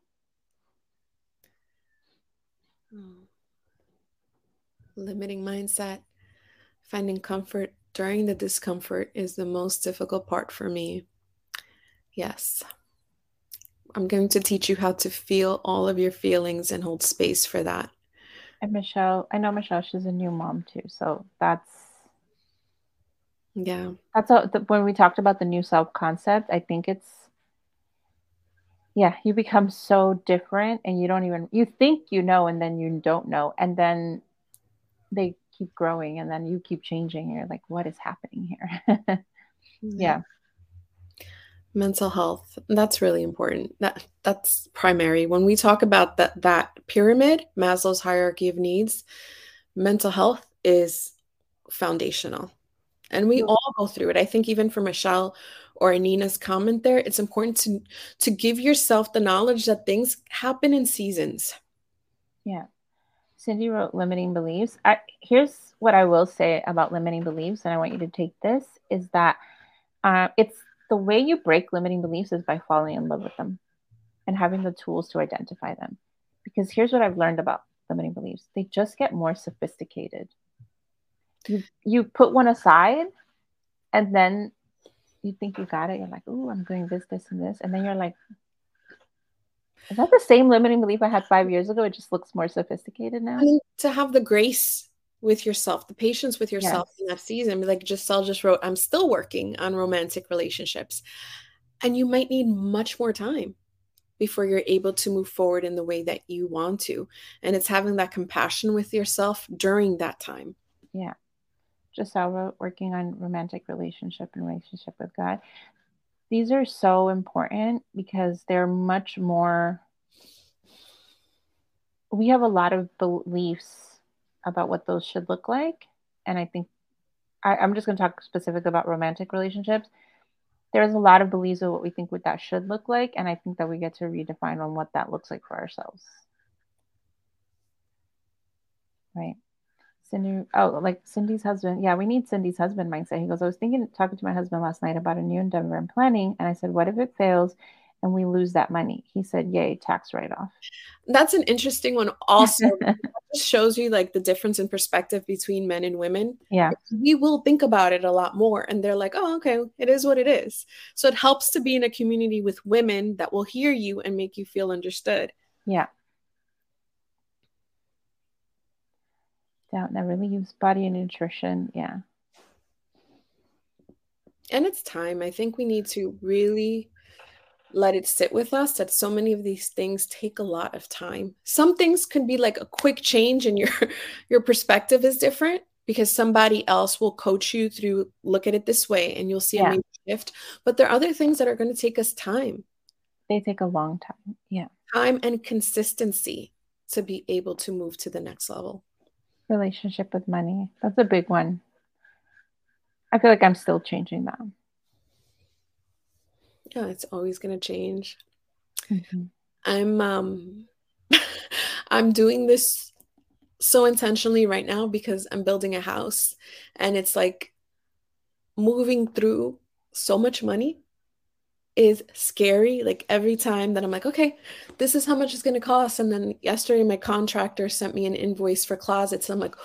Hmm. Limiting mindset, finding comfort during the discomfort is the most difficult part for me. Yes. I'm going to teach you how to feel all of your feelings and hold space for that. And Michelle, I know Michelle, she's a new mom too. So that's yeah. That's a, the, when we talked about the new self concept, I think it's yeah, you become so different and you don't even you think you know and then you don't know and then they keep growing and then you keep changing. You're like, what is happening here? (laughs) Mm-hmm. yeah. Mental health that's really important. That that's primary. When we talk about that that pyramid maslow's hierarchy of needs mental health is foundational. And we all go through it. I think even for michelle or anina's comment there it's important to to give yourself the knowledge that things happen in seasons. Yeah cindy wrote limiting beliefs I, here's what i will say about limiting beliefs and i want you to take this is that uh, it's the way you break limiting beliefs is by falling in love with them and having the tools to identify them. Because here's what I've learned about limiting beliefs they just get more sophisticated. You, you put one aside and then you think you got it. You're like, oh, I'm doing this, this, and this. And then you're like, is that the same limiting belief I had five years ago? It just looks more sophisticated now. I mean, to have the grace with yourself, the patience with yourself yes. in that season. Like Giselle just wrote, I'm still working on romantic relationships. And you might need much more time before you're able to move forward in the way that you want to. And it's having that compassion with yourself during that time. Yeah. Giselle wrote, working on romantic relationship and relationship with God. These are so important because they're much more, we have a lot of beliefs about what those should look like. And I think I, I'm just going to talk specific about romantic relationships. There's a lot of beliefs of what we think what that should look like, and I think that we get to redefine on what that looks like for ourselves. Right. Cindy, oh, like Cindy's husband. Yeah, we need Cindy's husband mindset. He goes, I was thinking, talking to my husband last night about a new endeavor I'm planning. And I said, what if it fails and we lose that money? He said, yay, tax write off. That's an interesting one. Also, (laughs) shows you like the difference in perspective between men and women. Yeah. We will think about it a lot more. And they're like, oh, okay, it is what it is. So it helps to be in a community with women that will hear you and make you feel understood. Yeah. Doubt never leaves body and nutrition yeah. And it's time. I think we need to really let it sit with us that so many of these things take a lot of time. Some things can be like a quick change and your (laughs) your perspective is different because somebody else will coach you through look at it this way and you'll see yeah. a shift. But there are other things that are going to take us time. They take a long time yeah. Time and consistency to be able to move to the next level relationship with money. That's a big one. I feel like I'm still changing that. Yeah, it's always going to change. Mm-hmm. I'm um (laughs) I'm doing this so intentionally right now because I'm building a house and it's like moving through so much money is scary. Like every time that I'm like, okay, this is how much it's going to cost. And then yesterday, my contractor sent me an invoice for closets. And I'm like,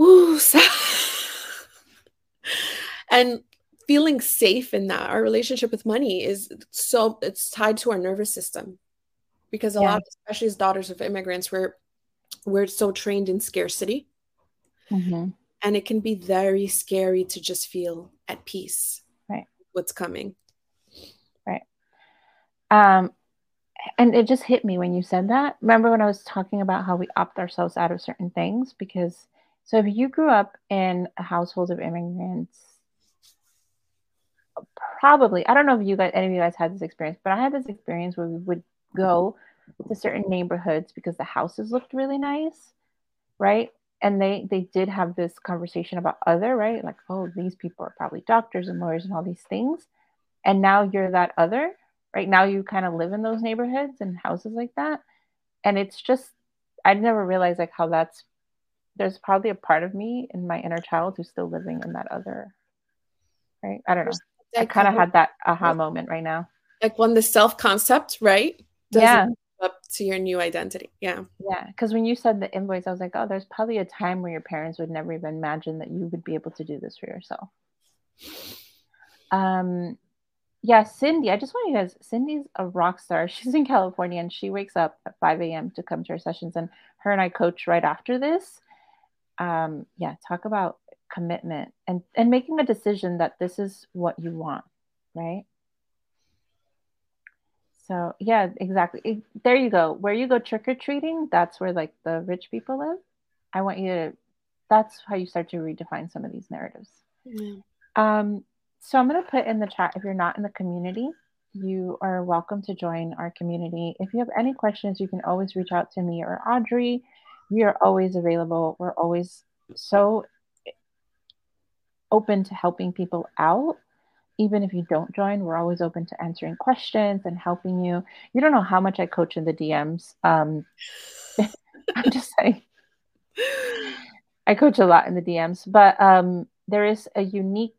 ooh, (laughs) and feeling safe in that. Our relationship with money is so, it's tied to our nervous system because a yeah. lot, especially as daughters of immigrants, we're, we're so trained in scarcity. Mm-hmm. And it can be very scary to just feel at peace. Right. What's coming. Um, and it just hit me when you said that. Remember when I was talking about how we opt ourselves out of certain things? Because so if you grew up in a household of immigrants, probably I don't know if you guys any of you guys had this experience, but I had this experience where we would go to certain neighborhoods because the houses looked really nice, right? And they they did have this conversation about other, right? Like, oh, these people are probably doctors and lawyers and all these things. And now you're that other right? Now you kind of live in those neighborhoods and houses like that. And it's just i never realized like how that's there's probably a part of me in my inner child who's still living in that other right? I don't know. I kind of had that aha moment right now. Like when the self concept right yeah. up to your new identity. Yeah. Yeah because when you said the invoice i was like oh there's probably a time where your parents would never even imagine that you would be able to do this for yourself. Um yeah, Cindy, I just want you guys, Cindy's a rock star. (laughs) She's in California and she wakes up at 5 a.m. to come to our sessions. And her and I coach right after this. Um, yeah, talk about commitment and, and making a decision that this is what you want, right? So, yeah, exactly. There you go. Where you go trick or treating, that's where like the rich people live. I want you to, that's how you start to redefine some of these narratives. Yeah. Um, so I'm going to put in the chat if you're not in the community, you are welcome to join our community. If you have any questions, you can always reach out to me or Audrey. We are always available. We're always so open to helping people out. Even if you don't join, we're always open to answering questions and helping you. You don't know how much I coach in the DMs. Um, (laughs) I'm just saying, (laughs) I coach a lot in the DMs, but um, there is a unique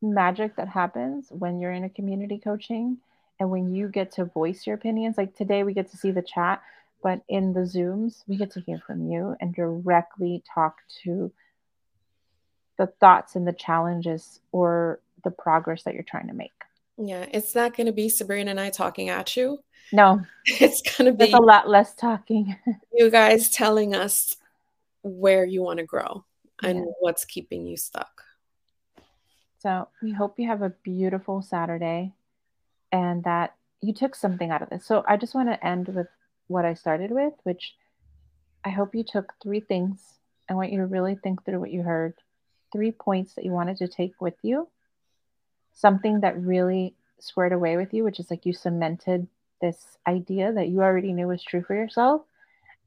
magic that happens when you're in a community coaching and when you get to voice your opinions. Like today, we get to see the chat, but in the Zooms, we get to hear from you and directly talk to the thoughts and the challenges or the progress that you're trying to make. Yeah, it's not going to be Sabrina and I talking at you. No, (laughs) it's going to be a lot less talking. (laughs) you guys telling us where you want to grow and yeah. what's keeping you stuck. So we hope you have a beautiful Saturday and that you took something out of this. So I just want to end with what I started with, which I hope you took three things. I want you to really think through what you heard, three points that you wanted to take with you, something that really squared away with you, which is like you cemented this idea that you already knew was true for yourself.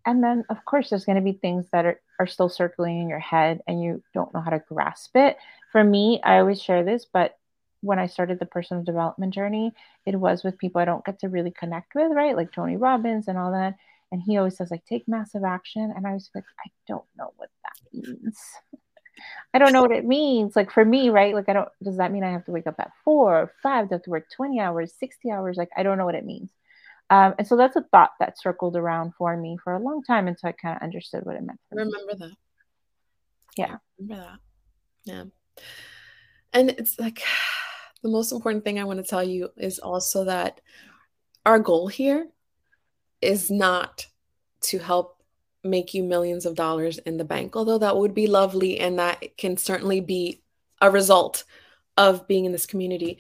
And then, of course, there's going to be things that are, are still circling in your head and you don't know how to grasp it. For me, I always share this, but when I started the personal development journey, it was with people I don't get to really connect with, right? Like Tony Robbins and all that. And he always says, like, take massive action. And I was like, I don't know what that means. (laughs) I don't know what it means. Like for me, right? Like I don't does that mean I have to wake up at four or five? Do I have to work 20 hours, 60 hours? Like I don't know what it means. Um, and so that's a thought that circled around for me for a long time until I kind of understood what it meant. remember that. Yeah. remember that. Yeah. And it's like (sighs) the most important thing I want to tell you is also that our goal here is not to help make you millions of dollars in the bank, although that would be lovely and that can certainly be a result of being in this community.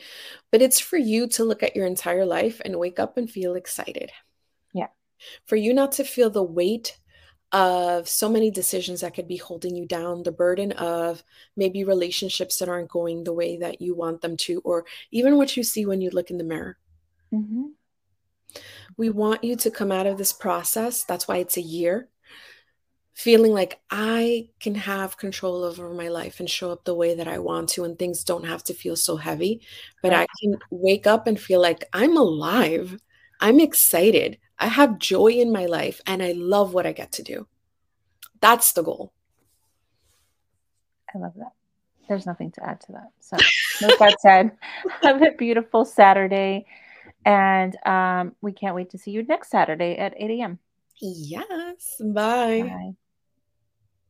But it's for you to look at your entire life and wake up and feel excited. Yeah. For you not to feel the weight of so many decisions that could be holding you down, the burden of maybe relationships that aren't going the way that you want them to, or even what you see when you look in the mirror. Mm-hmm. We want you to come out of this process. That's why it's a year feeling like I can have control over my life and show up the way that I want to, and things don't have to feel so heavy. But I can wake up and feel like I'm alive. I'm excited. I have joy in my life and I love what I get to do. That's the goal. I love that. There's nothing to add to that. So, with that said, (laughs) have a beautiful Saturday. And um, we can't wait to see you next Saturday at 8 a.m. Yes. Bye. Bye.